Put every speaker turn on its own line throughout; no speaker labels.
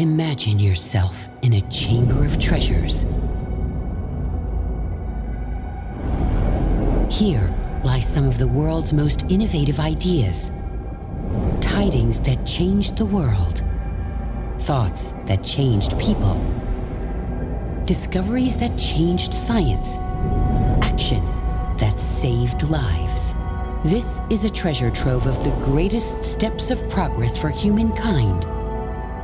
Imagine yourself in a chamber of treasures. Here lie some of the world's most innovative ideas. Tidings that changed the world. Thoughts that changed people. Discoveries that changed science. Action that saved lives. This is a treasure trove of the greatest steps of progress for humankind.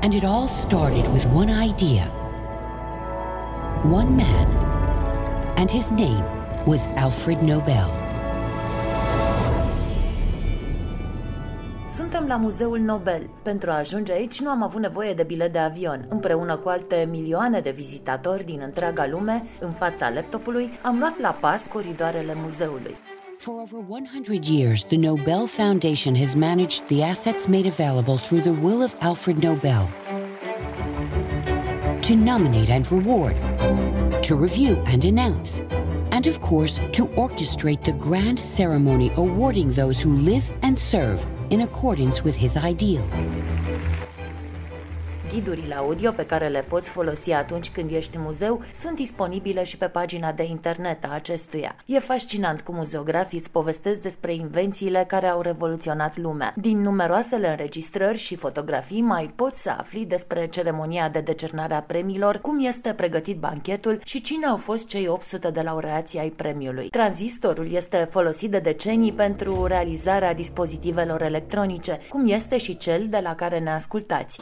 And it all started with one idea. One man. And his name was Alfred Nobel.
Suntem la Muzeul Nobel. Pentru a ajunge aici nu am avut nevoie de bilet de avion. Împreună cu alte milioane de vizitatori din întreaga lume, în fața laptopului, am luat la pas coridoarele muzeului.
For over 100 years, the Nobel Foundation has managed the assets made available through the will of Alfred Nobel to nominate and reward, to review and announce, and of course, to orchestrate the grand ceremony awarding those who live and serve in accordance with his ideal.
Ghidurile audio pe care le poți folosi atunci când ești în muzeu sunt disponibile și pe pagina de internet a acestuia. E fascinant cum muzeografii îți povestesc despre invențiile care au revoluționat lumea. Din numeroasele înregistrări și fotografii mai poți să afli despre ceremonia de decernare a premiilor, cum este pregătit banchetul și cine au fost cei 800 de laureații ai premiului. Tranzistorul este folosit de decenii pentru realizarea dispozitivelor electronice, cum este și cel de la care ne ascultați.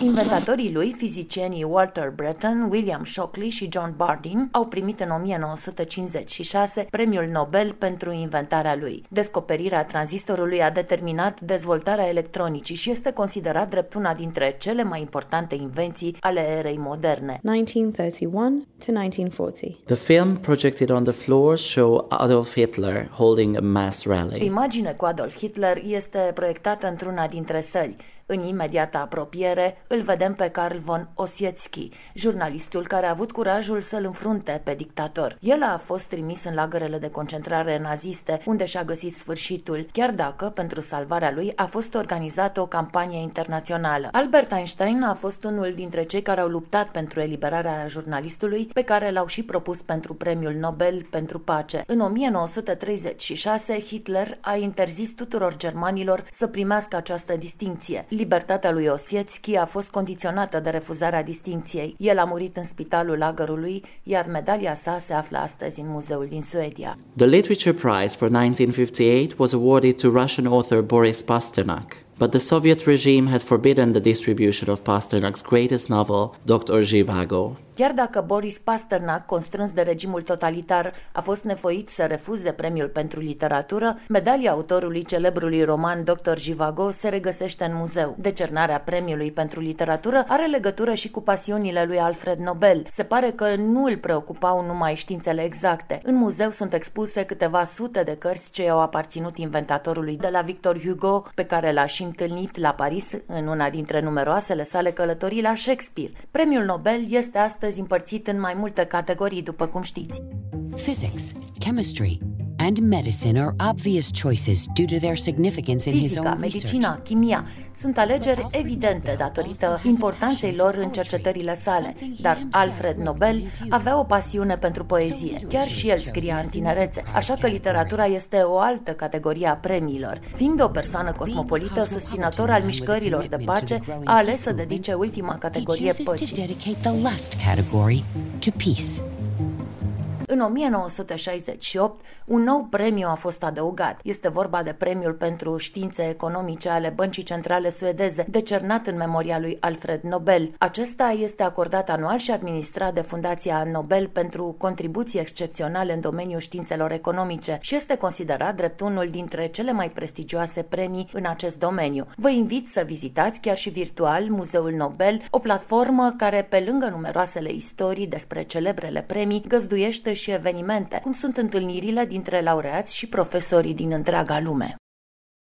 Inventatorii lui, fizicienii Walter Breton, William Shockley și John Bardeen, au primit în 1956 premiul Nobel pentru inventarea lui. Descoperirea tranzistorului a determinat dezvoltarea electronicii și este considerat drept una dintre cele mai importante invenții ale erei moderne.
1931 to 1940.
The film projected on the floor show Adolf Hitler holding a mass rally.
Imagine cu Adolf Hitler este proiectată într-una dintre săli. În imediată apropiere îl vedem pe Karl von Ossietzky, jurnalistul care a avut curajul să-l înfrunte pe dictator. El a fost trimis în lagărele de concentrare naziste, unde și-a găsit sfârșitul, chiar dacă, pentru salvarea lui, a fost organizată o campanie internațională. Albert Einstein a fost unul dintre cei care au luptat pentru eliberarea jurnalistului, pe care l-au și propus pentru premiul Nobel pentru pace. În 1936, Hitler a interzis tuturor germanilor să primească această distinție. Libertatea lui Osietzky a fost condiționată de refuzarea distinției. El a murit în spitalul lagărului, iar medalia sa se află astăzi în muzeul din Suedia.
The Literature Prize for 1958 was awarded to Russian author Boris Pasternak. But the Soviet regime had forbidden the distribution of Pasternak's greatest novel, Dr. Zhivago.
Chiar dacă Boris Pasternak, constrâns de regimul totalitar, a fost nevoit să refuze premiul pentru literatură, medalia autorului celebrului roman Dr. Zhivago se regăsește în muzeu. Decernarea premiului pentru literatură are legătură și cu pasiunile lui Alfred Nobel. Se pare că nu îl preocupau numai științele exacte. În muzeu sunt expuse câteva sute de cărți ce au aparținut inventatorului de la Victor Hugo, pe care l-aș și întâlnit la Paris în una dintre numeroasele sale călătorii la Shakespeare. Premiul Nobel este astăzi împărțit în mai multe categorii, după cum știți.
Physics, chemistry, and medicine are obvious choices due to their significance in his
Fizica,
own
medicina,
research.
chimia sunt alegeri evidente datorită importanței lor în cercetările sale, dar Alfred Nobel avea o pasiune pentru poezie. Chiar și el scria în tinerețe, așa că literatura este o altă categorie a premiilor. Fiind o persoană cosmopolită, susținător al mișcărilor de pace, a ales să dedice ultima categorie
He chooses to
păcii. În 1968, un nou premiu a fost adăugat. Este vorba de premiul pentru științe economice ale Băncii Centrale Suedeze, decernat în memoria lui Alfred Nobel. Acesta este acordat anual și administrat de Fundația Nobel pentru contribuții excepționale în domeniul științelor economice și este considerat drept unul dintre cele mai prestigioase premii în acest domeniu. Vă invit să vizitați chiar și virtual Muzeul Nobel, o platformă care, pe lângă numeroasele istorii despre celebrele premii, găzduiește și evenimente, cum sunt întâlnirile dintre laureați și profesorii din întreaga lume.